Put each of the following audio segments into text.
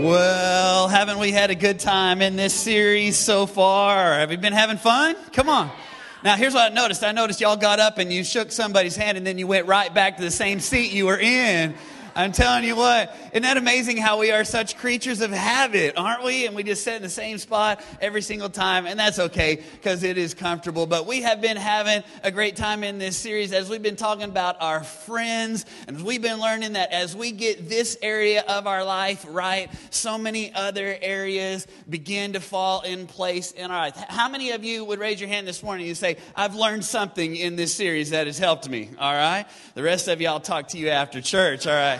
Well, haven't we had a good time in this series so far? Have you been having fun? Come on. Now, here's what I noticed. I noticed y'all got up and you shook somebody's hand and then you went right back to the same seat you were in. I'm telling you what, isn't that amazing how we are such creatures of habit, aren't we? And we just sit in the same spot every single time, and that's okay because it is comfortable. But we have been having a great time in this series as we've been talking about our friends, and we've been learning that as we get this area of our life right, so many other areas begin to fall in place in our life. How many of you would raise your hand this morning and say, I've learned something in this series that has helped me? All right? The rest of you, I'll talk to you after church. All right?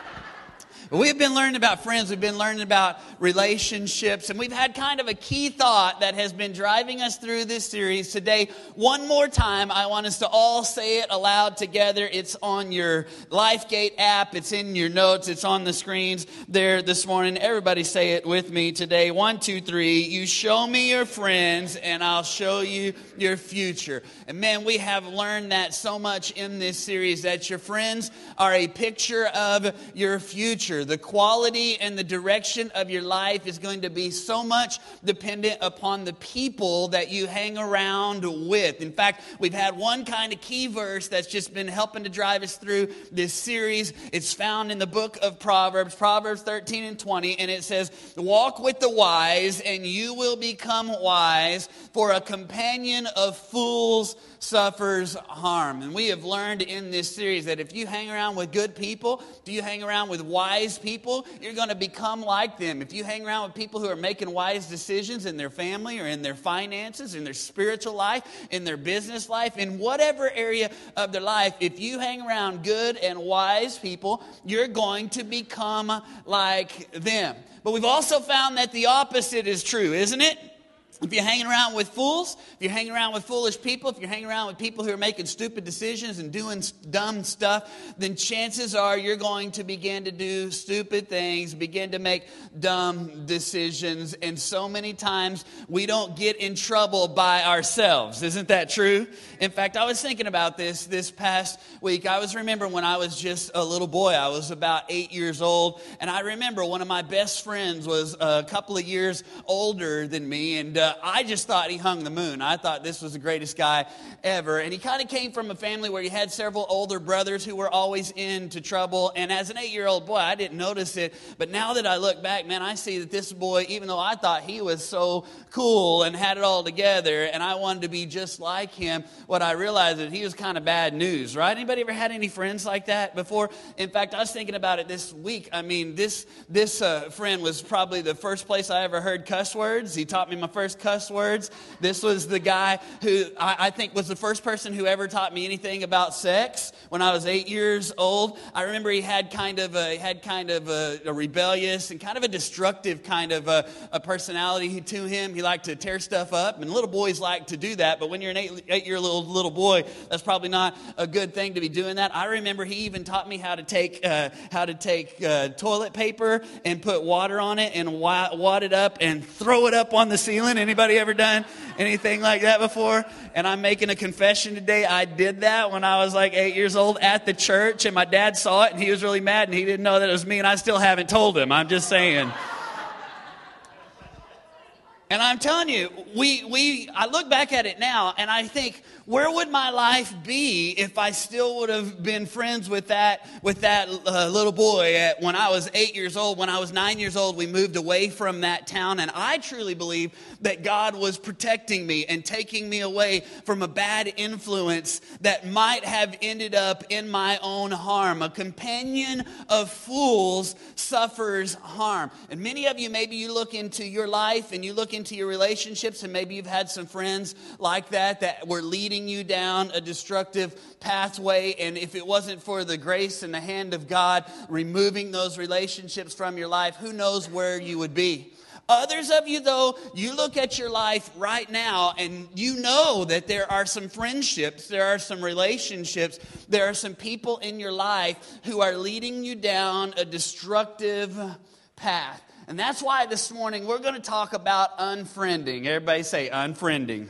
We've been learning about friends, we've been learning about relationships, and we've had kind of a key thought that has been driving us through this series. Today, one more time, I want us to all say it aloud together. It's on your LifeGate app, it's in your notes, it's on the screens there this morning. Everybody say it with me today. One, two, three. You show me your friends, and I'll show you your future. And man, we have learned that so much in this series that your friends are a picture of your future. The quality and the direction of your life is going to be so much dependent upon the people that you hang around with. In fact, we've had one kind of key verse that's just been helping to drive us through this series. It's found in the book of Proverbs, Proverbs 13 and 20, and it says, Walk with the wise, and you will become wise, for a companion of fools suffers harm. And we have learned in this series that if you hang around with good people, do you hang around with wise people, you're going to become like them. If you hang around with people who are making wise decisions in their family or in their finances, in their spiritual life, in their business life, in whatever area of their life, if you hang around good and wise people, you're going to become like them. But we've also found that the opposite is true, isn't it? If you're hanging around with fools, if you're hanging around with foolish people, if you're hanging around with people who are making stupid decisions and doing dumb stuff, then chances are you're going to begin to do stupid things, begin to make dumb decisions. And so many times we don't get in trouble by ourselves. Isn't that true? In fact, I was thinking about this this past week. I was remembering when I was just a little boy. I was about eight years old. And I remember one of my best friends was a couple of years older than me. And uh, I just thought he hung the moon. I thought this was the greatest guy ever. And he kind of came from a family where he had several older brothers who were always into trouble. And as an eight year old boy, I didn't notice it. But now that I look back, man, I see that this boy, even though I thought he was so cool and had it all together and I wanted to be just like him, what I realized is he was kind of bad news, right? Anybody ever had any friends like that before? In fact, I was thinking about it this week. I mean, this, this uh, friend was probably the first place I ever heard cuss words. He taught me my first cuss words. This was the guy who I, I, think was the first person who ever taught me anything about sex when I was eight years old. I remember he had kind of a, had kind of a, a rebellious and kind of a destructive kind of a, a, personality to him. He liked to tear stuff up, and little boys like to do that. But when you're an eight, eight year old little boy, that's probably not a good thing to be doing that. I remember he even taught me how to take uh, how to take uh, toilet paper and put water on it and wad it up and throw it up on the ceiling. Anybody Anybody ever done anything like that before? And I'm making a confession today. I did that when I was like eight years old at the church, and my dad saw it, and he was really mad, and he didn't know that it was me, and I still haven't told him. I'm just saying. And I'm telling you, we, we, I look back at it now and I think, where would my life be if I still would have been friends with that, with that uh, little boy at, when I was eight years old? When I was nine years old, we moved away from that town. And I truly believe that God was protecting me and taking me away from a bad influence that might have ended up in my own harm. A companion of fools suffers harm. And many of you, maybe you look into your life and you look into into your relationships, and maybe you've had some friends like that that were leading you down a destructive pathway. And if it wasn't for the grace and the hand of God removing those relationships from your life, who knows where you would be? Others of you, though, you look at your life right now and you know that there are some friendships, there are some relationships, there are some people in your life who are leading you down a destructive path. And that's why this morning we're going to talk about unfriending. Everybody say unfriending.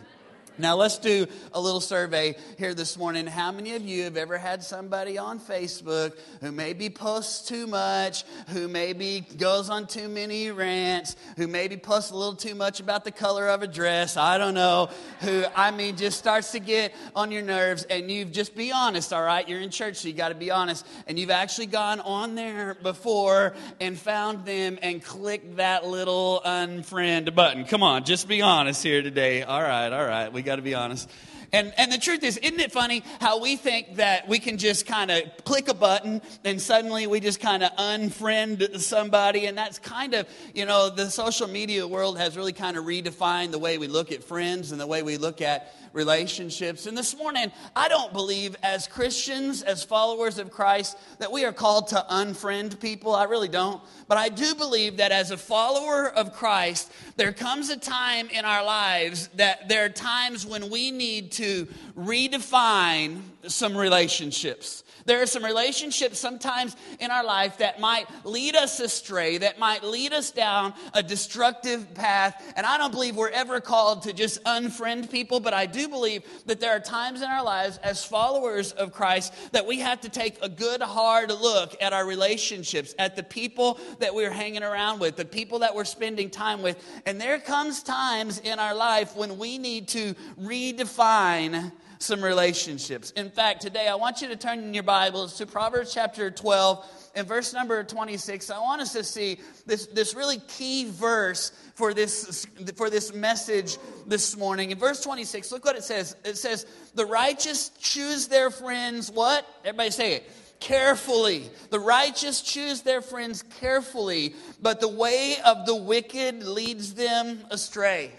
Now, let's do a little survey here this morning. How many of you have ever had somebody on Facebook who maybe posts too much, who maybe goes on too many rants, who maybe posts a little too much about the color of a dress? I don't know. Who, I mean, just starts to get on your nerves, and you've just be honest, all right? You're in church, so you got to be honest. And you've actually gone on there before and found them and clicked that little unfriend button. Come on, just be honest here today. All right, all right. We got got to be honest. And, and the truth is, isn't it funny how we think that we can just kind of click a button and suddenly we just kind of unfriend somebody? And that's kind of, you know, the social media world has really kind of redefined the way we look at friends and the way we look at relationships. And this morning, I don't believe as Christians, as followers of Christ, that we are called to unfriend people. I really don't. But I do believe that as a follower of Christ, there comes a time in our lives that there are times when we need to redefine some relationships. There are some relationships sometimes in our life that might lead us astray, that might lead us down a destructive path. And I don't believe we're ever called to just unfriend people, but I do believe that there are times in our lives as followers of Christ that we have to take a good, hard look at our relationships, at the people that we're hanging around with, the people that we're spending time with. And there comes times in our life when we need to redefine some relationships. In fact, today I want you to turn in your Bibles to Proverbs chapter 12 and verse number 26. I want us to see this, this really key verse for this, for this message this morning. In verse 26, look what it says. It says, The righteous choose their friends, what? Everybody say it carefully. The righteous choose their friends carefully, but the way of the wicked leads them astray.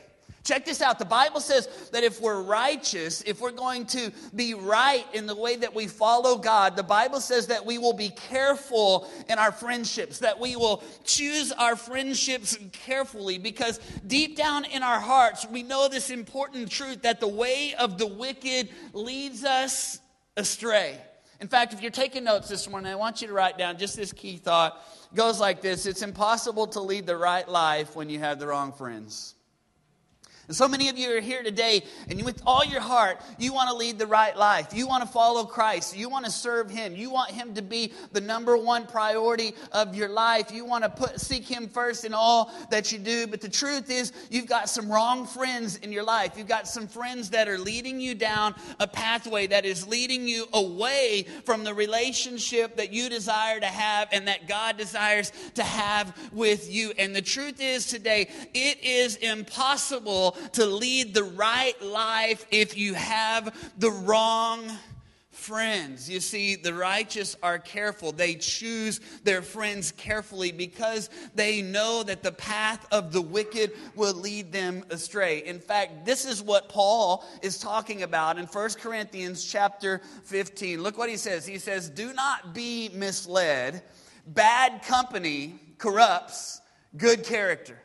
Check this out. The Bible says that if we're righteous, if we're going to be right in the way that we follow God, the Bible says that we will be careful in our friendships, that we will choose our friendships carefully because deep down in our hearts, we know this important truth that the way of the wicked leads us astray. In fact, if you're taking notes this morning, I want you to write down just this key thought. It goes like this It's impossible to lead the right life when you have the wrong friends. So many of you are here today, and with all your heart, you want to lead the right life. You want to follow Christ. You want to serve Him. You want Him to be the number one priority of your life. You want to put, seek Him first in all that you do. But the truth is, you've got some wrong friends in your life. You've got some friends that are leading you down a pathway that is leading you away from the relationship that you desire to have and that God desires to have with you. And the truth is today, it is impossible to lead the right life if you have the wrong friends. You see, the righteous are careful. They choose their friends carefully because they know that the path of the wicked will lead them astray. In fact, this is what Paul is talking about in 1 Corinthians chapter 15. Look what he says. He says, Do not be misled. Bad company corrupts good character.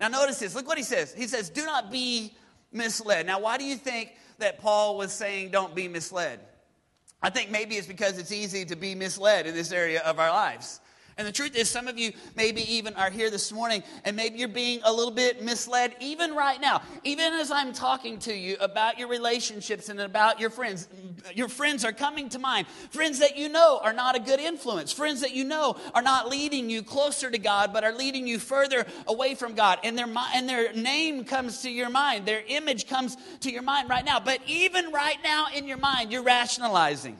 Now, notice this. Look what he says. He says, Do not be misled. Now, why do you think that Paul was saying don't be misled? I think maybe it's because it's easy to be misled in this area of our lives. And the truth is, some of you maybe even are here this morning and maybe you're being a little bit misled even right now. Even as I'm talking to you about your relationships and about your friends, your friends are coming to mind. Friends that you know are not a good influence. Friends that you know are not leading you closer to God, but are leading you further away from God. And their, and their name comes to your mind, their image comes to your mind right now. But even right now in your mind, you're rationalizing.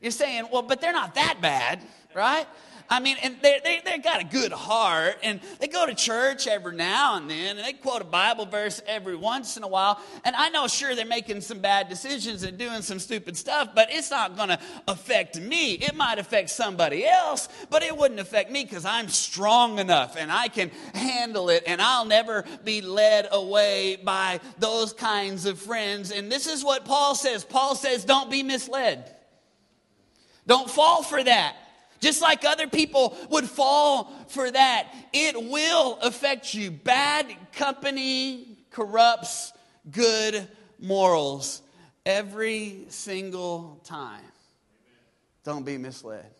You're saying, well, but they're not that bad, right? I mean, and they, they, they got a good heart, and they go to church every now and then, and they quote a Bible verse every once in a while. And I know, sure, they're making some bad decisions and doing some stupid stuff, but it's not going to affect me. It might affect somebody else, but it wouldn't affect me because I'm strong enough and I can handle it, and I'll never be led away by those kinds of friends. And this is what Paul says Paul says, don't be misled. Don't fall for that. Just like other people would fall for that, it will affect you. Bad company corrupts good morals every single time. Don't be misled.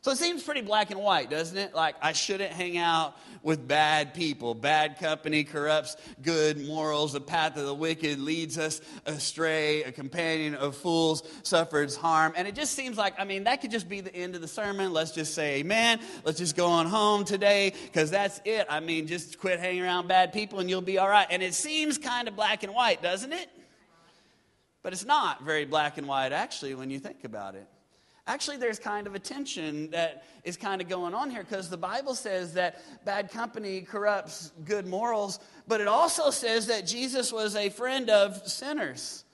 So it seems pretty black and white, doesn't it? Like, I shouldn't hang out with bad people. Bad company corrupts good morals. The path of the wicked leads us astray. A companion of fools suffers harm. And it just seems like, I mean, that could just be the end of the sermon. Let's just say amen. Let's just go on home today because that's it. I mean, just quit hanging around bad people and you'll be all right. And it seems kind of black and white, doesn't it? But it's not very black and white, actually, when you think about it. Actually, there's kind of a tension that is kind of going on here because the Bible says that bad company corrupts good morals, but it also says that Jesus was a friend of sinners.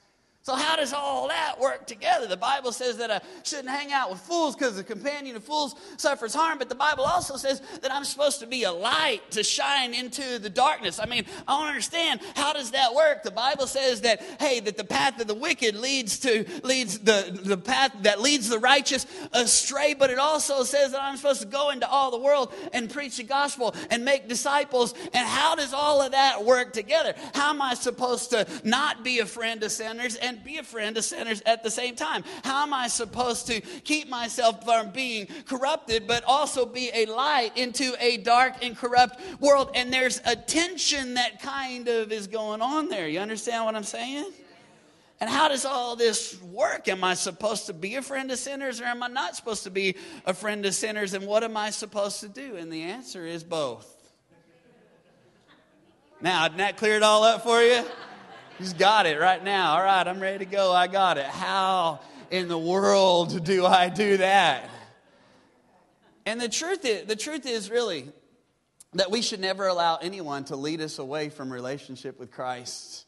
So, how does all that work together? The Bible says that I shouldn't hang out with fools because the companion of fools suffers harm, but the Bible also says that I'm supposed to be a light to shine into the darkness. I mean, I don't understand how does that work? The Bible says that hey, that the path of the wicked leads to leads the the path that leads the righteous astray, but it also says that I'm supposed to go into all the world and preach the gospel and make disciples. And how does all of that work together? How am I supposed to not be a friend of sinners and and be a friend to sinners at the same time? How am I supposed to keep myself from being corrupted, but also be a light into a dark and corrupt world? And there's a tension that kind of is going on there. You understand what I'm saying? And how does all this work? Am I supposed to be a friend of sinners or am I not supposed to be a friend of sinners? And what am I supposed to do? And the answer is both. Now, didn't that clear it all up for you? He's got it right now. All right, I'm ready to go. I got it. How in the world do I do that? And the truth is, the truth is really that we should never allow anyone to lead us away from relationship with Christ.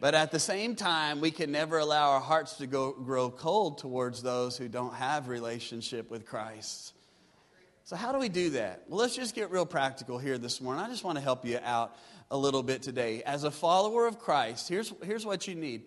But at the same time, we can never allow our hearts to go, grow cold towards those who don't have relationship with Christ. So how do we do that? Well, let's just get real practical here this morning. I just want to help you out a little bit today. As a follower of Christ, here's, here's what you need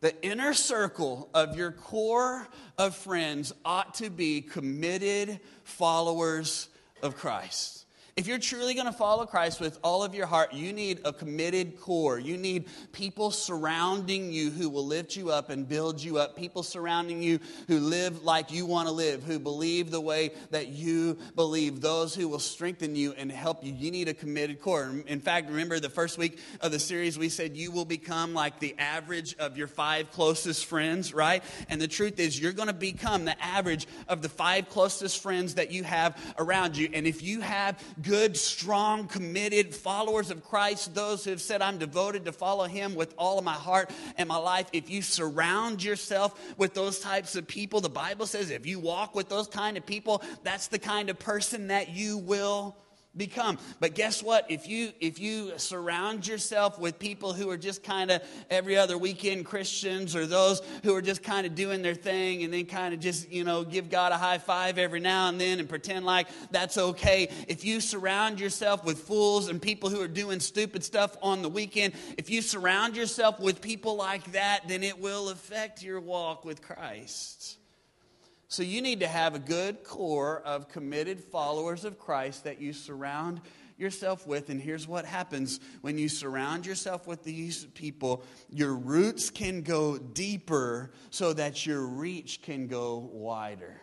the inner circle of your core of friends ought to be committed followers of Christ. If you're truly going to follow Christ with all of your heart, you need a committed core. You need people surrounding you who will lift you up and build you up. People surrounding you who live like you want to live, who believe the way that you believe. Those who will strengthen you and help you. You need a committed core. In fact, remember the first week of the series, we said you will become like the average of your five closest friends, right? And the truth is, you're going to become the average of the five closest friends that you have around you. And if you have good, strong, committed followers of Christ, those who have said, I'm devoted to follow him with all of my heart and my life, if you surround yourself with those types of people, the Bible says if you walk with those kind of people, that's the kind of person that you will become. But guess what? If you if you surround yourself with people who are just kind of every other weekend christians or those who are just kind of doing their thing and then kind of just you know give god a high five every now and then and pretend like that's okay. If you surround yourself with fools and people who are doing stupid stuff on the weekend if you surround yourself with people like that then it will affect your walk with christ so you need to have a good core of committed followers of Christ that you surround yourself with. And here's what happens when you surround yourself with these people your roots can go deeper so that your reach can go wider.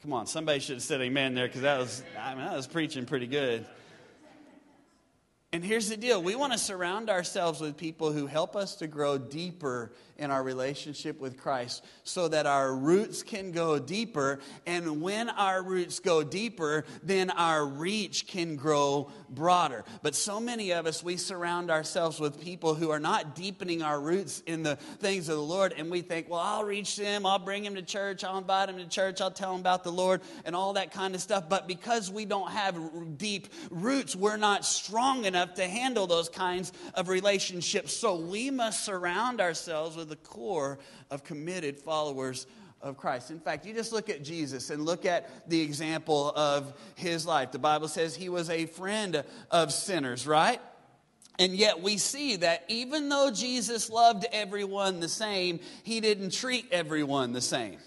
Come on, somebody should have said amen there because that was, I mean, that was preaching pretty good. And here's the deal we want to surround ourselves with people who help us to grow deeper in our relationship with Christ so that our roots can go deeper. And when our roots go deeper, then our reach can grow broader. But so many of us, we surround ourselves with people who are not deepening our roots in the things of the Lord. And we think, well, I'll reach them, I'll bring them to church, I'll invite them to church, I'll tell them about the Lord and all that kind of stuff. But because we don't have deep roots, we're not strong enough to handle those kinds of relationships. So we must surround ourselves with the core of committed followers of Christ. In fact, you just look at Jesus and look at the example of his life. The Bible says he was a friend of sinners, right? And yet we see that even though Jesus loved everyone the same, he didn't treat everyone the same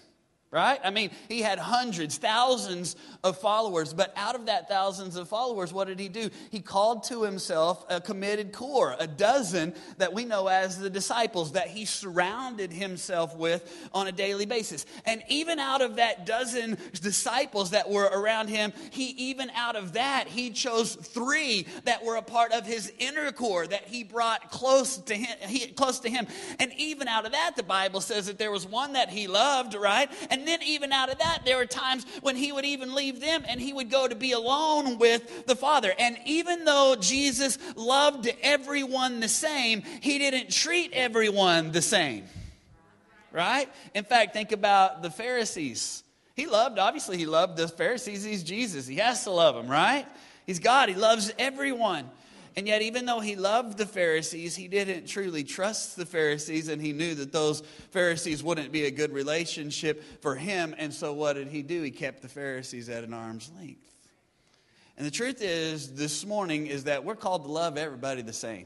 right? I mean, he had hundreds, thousands of followers, but out of that thousands of followers, what did he do? He called to himself a committed core, a dozen that we know as the disciples that he surrounded himself with on a daily basis. And even out of that dozen disciples that were around him, he even out of that, he chose three that were a part of his inner core that he brought close to him, he, close to him. And even out of that, the Bible says that there was one that he loved, right? And then even out of that, there were times when he would even leave them and he would go to be alone with the Father. And even though Jesus loved everyone the same, he didn't treat everyone the same. Right? In fact, think about the Pharisees. He loved, obviously, he loved the Pharisees. He's Jesus. He has to love them, right? He's God. He loves everyone. And yet, even though he loved the Pharisees, he didn't truly trust the Pharisees, and he knew that those Pharisees wouldn't be a good relationship for him. And so, what did he do? He kept the Pharisees at an arm's length. And the truth is, this morning, is that we're called to love everybody the same.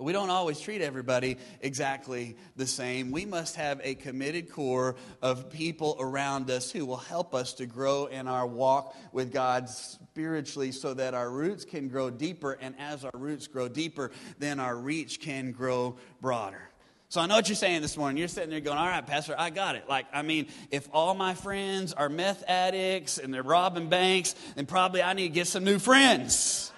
We don't always treat everybody exactly the same. We must have a committed core of people around us who will help us to grow in our walk with God spiritually so that our roots can grow deeper. And as our roots grow deeper, then our reach can grow broader. So I know what you're saying this morning. You're sitting there going, All right, Pastor, I got it. Like, I mean, if all my friends are meth addicts and they're robbing banks, then probably I need to get some new friends.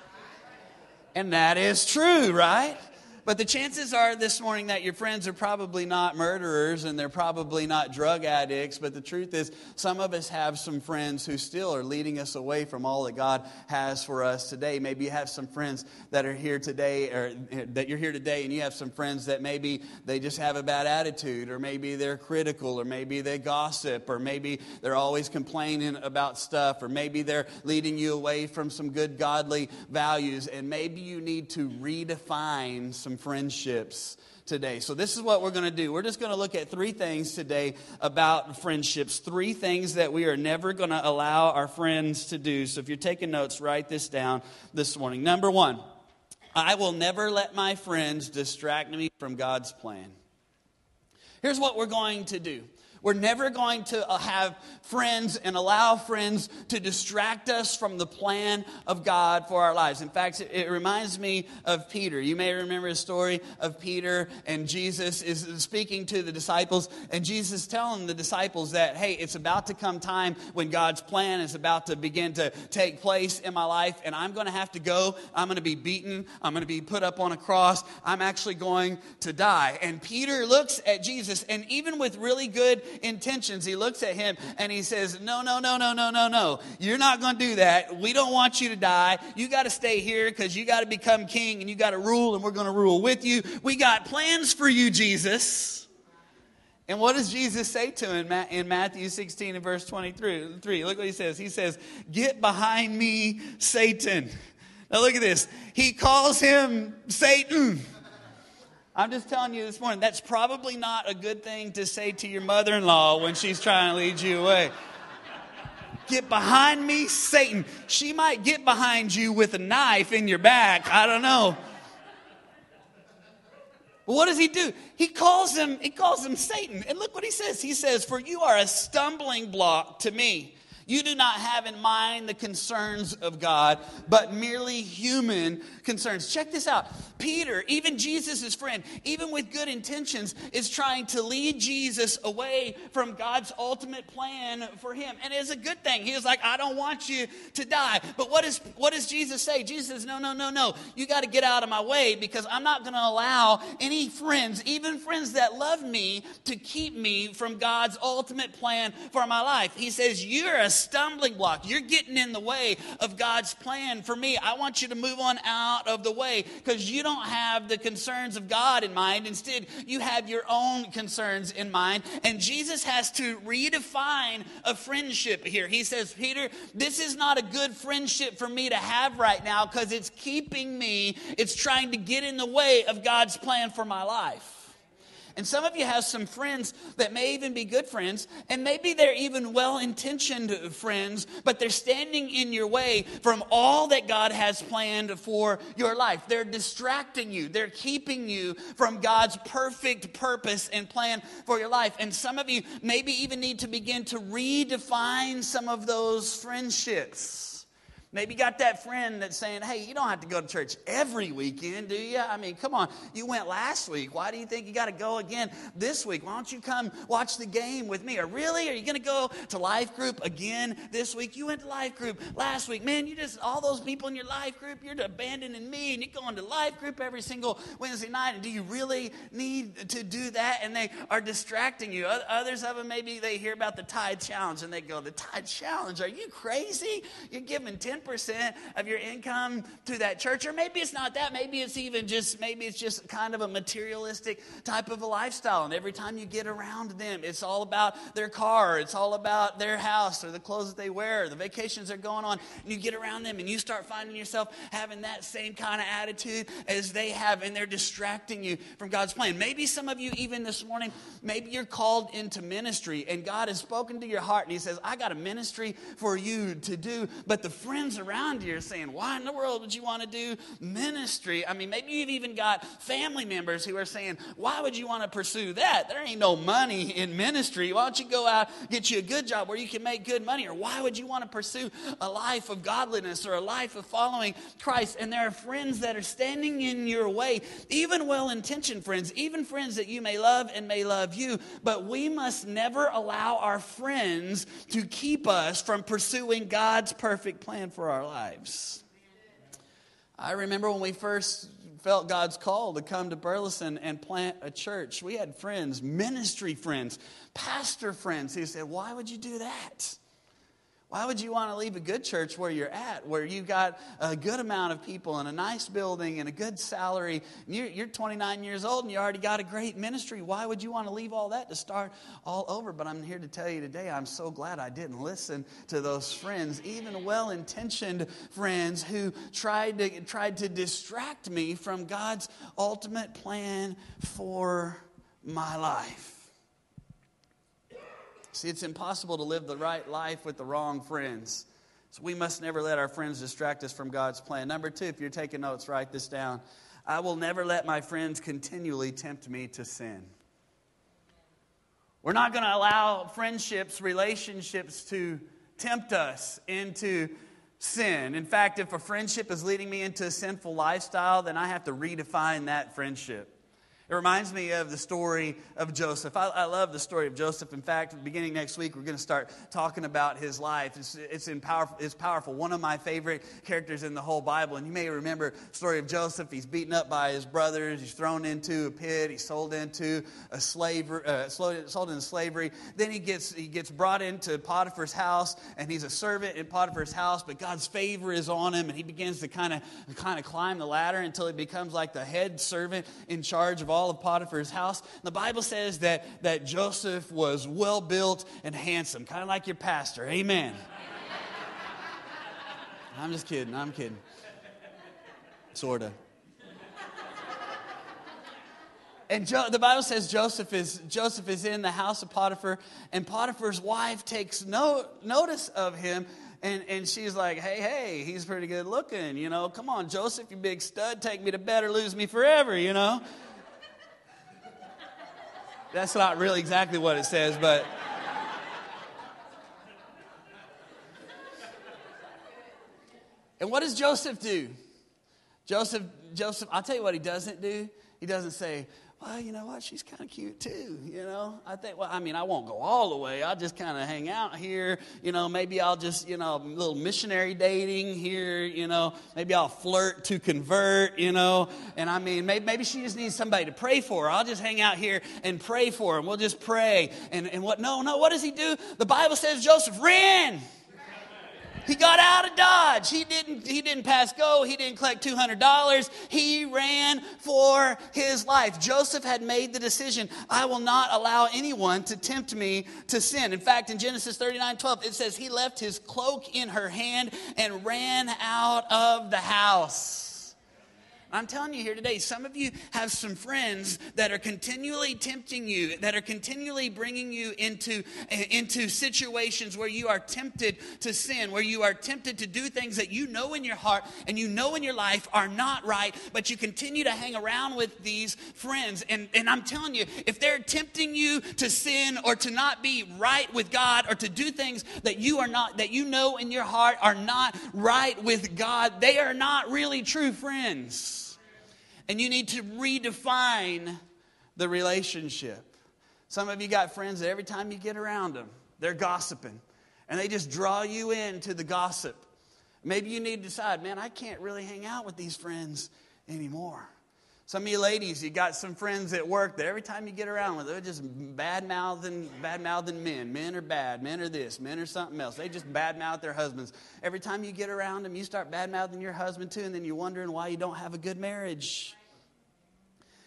And that is true, right? But the chances are this morning that your friends are probably not murderers and they're probably not drug addicts. But the truth is, some of us have some friends who still are leading us away from all that God has for us today. Maybe you have some friends that are here today, or eh, that you're here today, and you have some friends that maybe they just have a bad attitude, or maybe they're critical, or maybe they gossip, or maybe they're always complaining about stuff, or maybe they're leading you away from some good godly values. And maybe you need to redefine some some friendships today. So, this is what we're going to do. We're just going to look at three things today about friendships, three things that we are never going to allow our friends to do. So, if you're taking notes, write this down this morning. Number one, I will never let my friends distract me from God's plan. Here's what we're going to do we're never going to uh, have friends and allow friends to distract us from the plan of God for our lives. In fact, it reminds me of Peter. You may remember a story of Peter and Jesus is speaking to the disciples, and Jesus telling the disciples that, hey, it's about to come time when God's plan is about to begin to take place in my life, and I'm going to have to go. I'm going to be beaten. I'm going to be put up on a cross. I'm actually going to die. And Peter looks at Jesus, and even with really good intentions, he looks at him and he says, No, no, no, no, no, no, no. You're not going to do that. We don't want you to die. You got to stay here because you got to become king and you got to rule, and we're going to rule with you. We got plans for you, Jesus. And what does Jesus say to him in Matthew 16 and verse 23? Look what he says. He says, Get behind me, Satan. Now look at this. He calls him Satan. I'm just telling you this morning, that's probably not a good thing to say to your mother in law when she's trying to lead you away. Get behind me, Satan. She might get behind you with a knife in your back. I don't know. But what does he do? He calls him, he calls him Satan. And look what he says. He says, For you are a stumbling block to me. You do not have in mind the concerns of God, but merely human concerns. Check this out. Peter, even Jesus' friend, even with good intentions, is trying to lead Jesus away from God's ultimate plan for him. And it's a good thing. He was like, I don't want you to die. But what, is, what does Jesus say? Jesus says, No, no, no, no. You got to get out of my way because I'm not going to allow any friends, even friends that love me, to keep me from God's ultimate plan for my life. He says, You're a stumbling block. You're getting in the way of God's plan for me. I want you to move on out of the way because you don't have the concerns of God in mind. Instead, you have your own concerns in mind. And Jesus has to redefine a friendship here. He says, Peter, this is not a good friendship for me to have right now because it's keeping me, it's trying to get in the way of God's plan for my life. And some of you have some friends that may even be good friends, and maybe they're even well intentioned friends, but they're standing in your way from all that God has planned for your life. They're distracting you, they're keeping you from God's perfect purpose and plan for your life. And some of you maybe even need to begin to redefine some of those friendships. Maybe you got that friend that's saying, hey, you don't have to go to church every weekend, do you? I mean, come on. You went last week. Why do you think you got to go again this week? Why don't you come watch the game with me? Or really? Are you going to go to life group again this week? You went to life group last week. Man, you just, all those people in your life group, you're abandoning me and you're going to life group every single Wednesday night. And do you really need to do that? And they are distracting you. Others of them, maybe they hear about the Tithe Challenge and they go, the Tithe Challenge? Are you crazy? You're giving 10 10% of your income to that church. Or maybe it's not that. Maybe it's even just, maybe it's just kind of a materialistic type of a lifestyle. And every time you get around them, it's all about their car, it's all about their house or the clothes that they wear, the vacations they're going on. And you get around them and you start finding yourself having that same kind of attitude as they have, and they're distracting you from God's plan. Maybe some of you, even this morning, maybe you're called into ministry and God has spoken to your heart and He says, I got a ministry for you to do. But the friends friends around you are saying, Why in the world would you want to do ministry? I mean, maybe you've even got family members who are saying, Why would you want to pursue that? There ain't no money in ministry. Why don't you go out, get you a good job where you can make good money? Or why would you want to pursue a life of godliness or a life of following Christ? And there are friends that are standing in your way, even well intentioned friends, even friends that you may love and may love you. But we must never allow our friends to keep us from pursuing God's perfect plan for for our lives. I remember when we first felt God's call to come to Burleson and plant a church. We had friends, ministry friends, pastor friends who said, Why would you do that? Why would you want to leave a good church where you're at, where you've got a good amount of people and a nice building and a good salary? You're, you're 29 years old and you already got a great ministry. Why would you want to leave all that to start all over? But I'm here to tell you today, I'm so glad I didn't listen to those friends, even well intentioned friends who tried to, tried to distract me from God's ultimate plan for my life. See, it's impossible to live the right life with the wrong friends. So we must never let our friends distract us from God's plan. Number two, if you're taking notes, write this down. I will never let my friends continually tempt me to sin. We're not going to allow friendships, relationships to tempt us into sin. In fact, if a friendship is leading me into a sinful lifestyle, then I have to redefine that friendship. It reminds me of the story of Joseph. I, I, love the story of Joseph. In fact, beginning next week, we're going to start talking about his life. It's, it's, powerful, it's powerful. One of my favorite characters in the whole Bible. And you may remember the story of Joseph. He's beaten up by his brothers. He's thrown into a pit. He's sold into a slavery, uh, sold into slavery. Then he gets, he gets brought into Potiphar's house, and he's a servant in Potiphar's house. But God's favor is on him, and he begins to kind of kind of climb the ladder until he becomes like the head servant in charge of all all of Potiphar's house. The Bible says that, that Joseph was well built and handsome, kind of like your pastor. Amen. I'm just kidding. I'm kidding. Sort of. And jo- the Bible says Joseph is, Joseph is in the house of Potiphar, and Potiphar's wife takes no, notice of him and, and she's like, hey, hey, he's pretty good looking, you know. Come on, Joseph, you big stud, take me to bed or lose me forever, you know. That's not really exactly what it says, but. And what does Joseph do? Joseph, Joseph, I'll tell you what he doesn't do. He doesn't say, well, you know what? She's kind of cute too. You know, I think, well, I mean, I won't go all the way. I'll just kind of hang out here. You know, maybe I'll just, you know, a little missionary dating here. You know, maybe I'll flirt to convert, you know. And I mean, maybe, maybe she just needs somebody to pray for her. I'll just hang out here and pray for her and we'll just pray. And, and what, no, no, what does he do? The Bible says Joseph ran. He got out of Dodge. He didn't, he didn't pass go. He didn't collect $200. He ran for his life. Joseph had made the decision I will not allow anyone to tempt me to sin. In fact, in Genesis 39 12, it says he left his cloak in her hand and ran out of the house. I'm telling you here today, some of you have some friends that are continually tempting you, that are continually bringing you into, into situations where you are tempted to sin, where you are tempted to do things that you know in your heart and you know in your life are not right, but you continue to hang around with these friends. And, and I'm telling you, if they're tempting you to sin or to not be right with God or to do things that you are not, that you know in your heart are not right with God, they are not really true friends and you need to redefine the relationship. Some of you got friends that every time you get around them, they're gossiping and they just draw you into the gossip. Maybe you need to decide, man, I can't really hang out with these friends anymore. Some of you ladies, you got some friends at work that every time you get around with, them, they're just bad mouthing, bad mouthing men. Men are bad. Men are this. Men are something else. They just bad mouth their husbands. Every time you get around them, you start bad mouthing your husband too, and then you're wondering why you don't have a good marriage.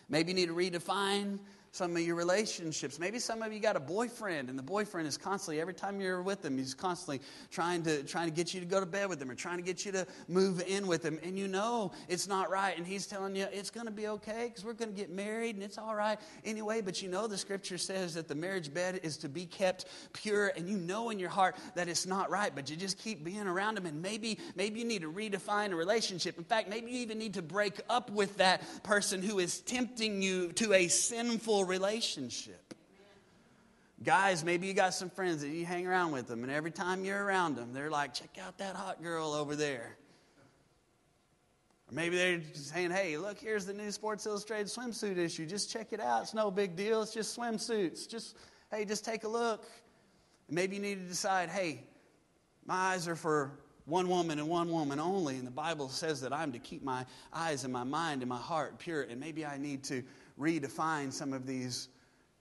Maybe you need to redefine some of your relationships. Maybe some of you got a boyfriend, and the boyfriend is constantly, every time you're with him, he's constantly trying to trying to get you to go to bed with him or trying to get you to move in with him. And you know it's not right. And he's telling you it's going to be okay because we're going to get married and it's all right anyway. But you know the scripture says that the marriage bed is to be kept pure, and you know in your heart that it's not right, but you just keep being around him. And maybe maybe you need to redefine a relationship. In fact, maybe you even need to break up with that person who is tempting you to a sinful relationship. Guys, maybe you got some friends that you hang around with them, and every time you're around them, they're like, check out that hot girl over there. Or maybe they're saying, hey, look, here's the new Sports Illustrated swimsuit issue. Just check it out. It's no big deal. It's just swimsuits. Just, hey, just take a look. And maybe you need to decide, hey, my eyes are for one woman and one woman only. And the Bible says that I'm to keep my eyes and my mind and my heart pure. And maybe I need to redefine some of these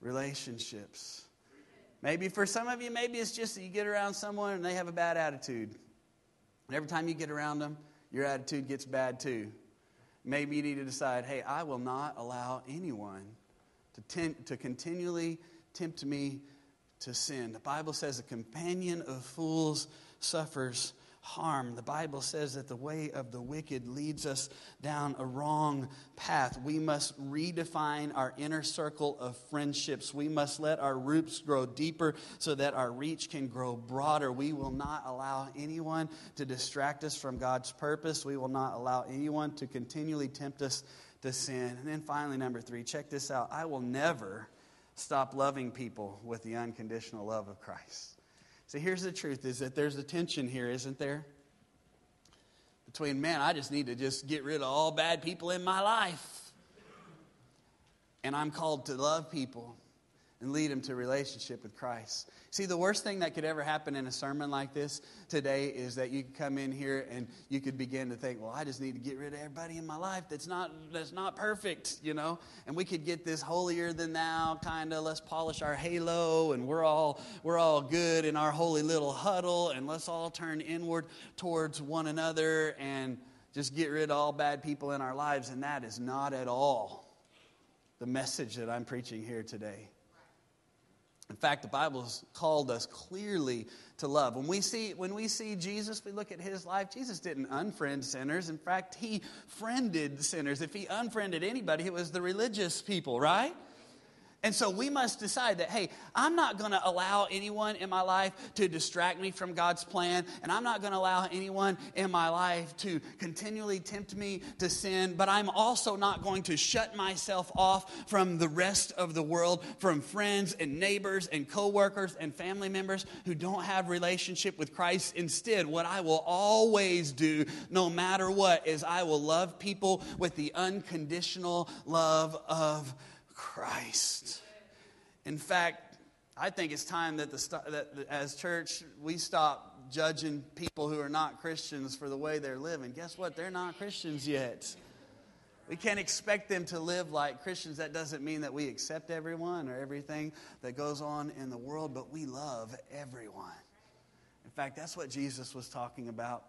relationships. Maybe for some of you, maybe it's just that you get around someone and they have a bad attitude. And every time you get around them, your attitude gets bad too. Maybe you need to decide hey, I will not allow anyone to, tempt, to continually tempt me to sin. The Bible says a companion of fools suffers harm. The Bible says that the way of the wicked leads us down a wrong path. We must redefine our inner circle of friendships. We must let our roots grow deeper so that our reach can grow broader. We will not allow anyone to distract us from God's purpose. We will not allow anyone to continually tempt us to sin. And then finally, number three, check this out. I will never stop loving people with the unconditional love of Christ. So here's the truth is that there's a tension here, isn't there? Between, man, I just need to just get rid of all bad people in my life. And I'm called to love people and lead them to relationship with Christ. See, the worst thing that could ever happen in a sermon like this today is that you come in here and you could begin to think, well, I just need to get rid of everybody in my life that's not that's not perfect, you know? And we could get this holier than thou kind of let's polish our halo and we're all we're all good in our holy little huddle and let's all turn inward towards one another and just get rid of all bad people in our lives and that is not at all the message that I'm preaching here today. In fact, the Bible has called us clearly to love. When we see when we see Jesus, we look at his life. Jesus didn't unfriend sinners. In fact, he friended sinners. If he unfriended anybody, it was the religious people, right? And so we must decide that, hey, I'm not going to allow anyone in my life to distract me from God's plan, and I'm not going to allow anyone in my life to continually tempt me to sin, but I'm also not going to shut myself off from the rest of the world, from friends and neighbors and coworkers and family members who don't have relationship with Christ. Instead, what I will always do, no matter what, is I will love people with the unconditional love of Christ. In fact, I think it's time that, the, that as church we stop judging people who are not Christians for the way they're living. Guess what? They're not Christians yet. We can't expect them to live like Christians. That doesn't mean that we accept everyone or everything that goes on in the world, but we love everyone. In fact, that's what Jesus was talking about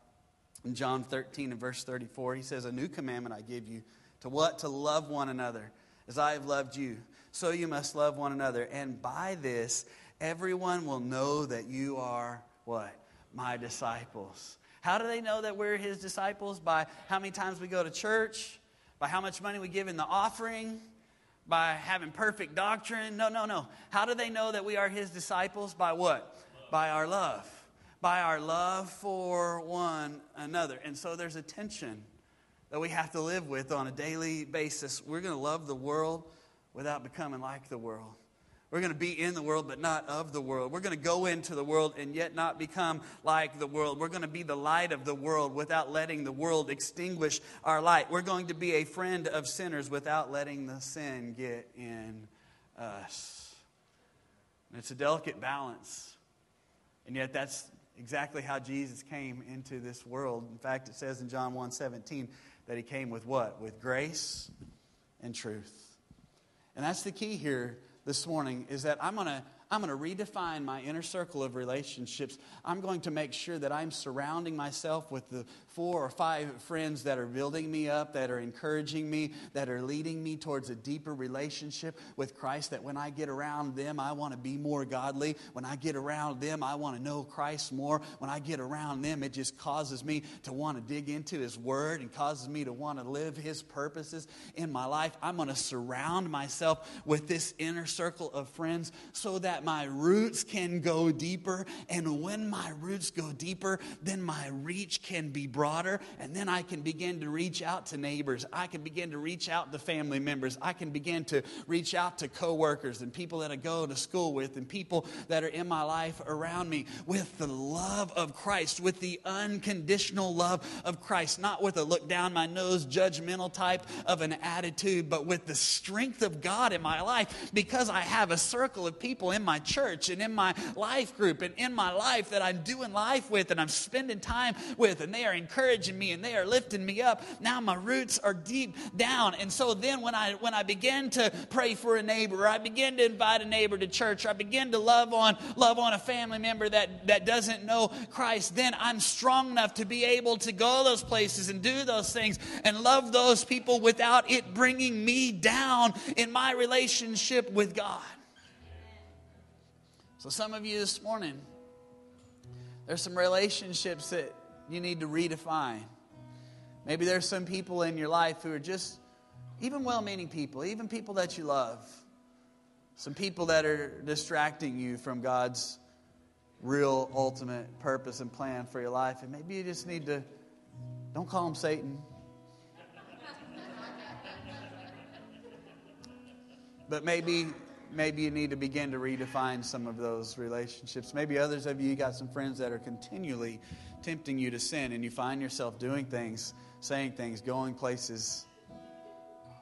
in John 13 and verse 34. He says, A new commandment I give you to what? To love one another as I have loved you, so you must love one another. And by this, everyone will know that you are what? My disciples. How do they know that we're his disciples? By how many times we go to church? by how much money we give in the offering, by having perfect doctrine. No, no, no. How do they know that we are his disciples? By what? By our love. By our love for one another. And so there's a tension that we have to live with on a daily basis. We're going to love the world without becoming like the world. We're going to be in the world, but not of the world. We're going to go into the world and yet not become like the world. We're going to be the light of the world without letting the world extinguish our light. We're going to be a friend of sinners without letting the sin get in us. And it's a delicate balance. And yet, that's exactly how Jesus came into this world. In fact, it says in John 1 17 that he came with what? With grace and truth. And that's the key here this morning is that I'm going to I'm going to redefine my inner circle of relationships. I'm going to make sure that I'm surrounding myself with the four or five friends that are building me up, that are encouraging me, that are leading me towards a deeper relationship with Christ. That when I get around them, I want to be more godly. When I get around them, I want to know Christ more. When I get around them, it just causes me to want to dig into His Word and causes me to want to live His purposes in my life. I'm going to surround myself with this inner circle of friends so that my roots can go deeper. And when my roots go deeper, then my reach can be broad broader, and then I can begin to reach out to neighbors. I can begin to reach out to family members. I can begin to reach out to coworkers and people that I go to school with and people that are in my life around me with the love of Christ, with the unconditional love of Christ, not with a look down my nose, judgmental type of an attitude, but with the strength of God in my life because I have a circle of people in my church and in my life group and in my life that I'm doing life with and I'm spending time with, and they are encouraging encouraging me and they are lifting me up. Now my roots are deep down. And so then when I when I begin to pray for a neighbor, I begin to invite a neighbor to church, I begin to love on love on a family member that, that doesn't know Christ, then I'm strong enough to be able to go those places and do those things and love those people without it bringing me down in my relationship with God. So some of you this morning, there's some relationships that you need to redefine. Maybe there's some people in your life who are just, even well meaning people, even people that you love, some people that are distracting you from God's real ultimate purpose and plan for your life. And maybe you just need to, don't call them Satan. but maybe maybe you need to begin to redefine some of those relationships. Maybe others of you got some friends that are continually tempting you to sin, and you find yourself doing things, saying things, going places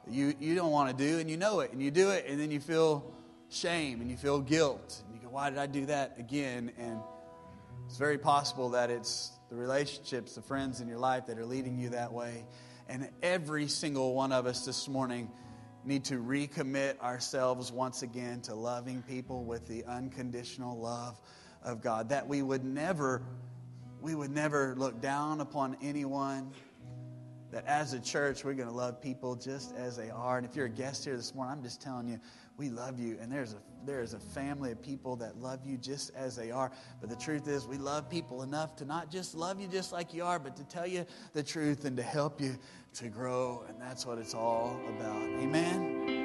you, you don't want to do, and you know it, and you do it, and then you feel shame and you feel guilt. And you go, Why did I do that again? And it's very possible that it's the relationships, the friends in your life that are leading you that way. And every single one of us this morning need to recommit ourselves once again to loving people with the unconditional love of God. That we would never we would never look down upon anyone. That as a church, we're going to love people just as they are. And if you're a guest here this morning, I'm just telling you, we love you. And there's a, there's a family of people that love you just as they are. But the truth is, we love people enough to not just love you just like you are, but to tell you the truth and to help you to grow. And that's what it's all about. Amen.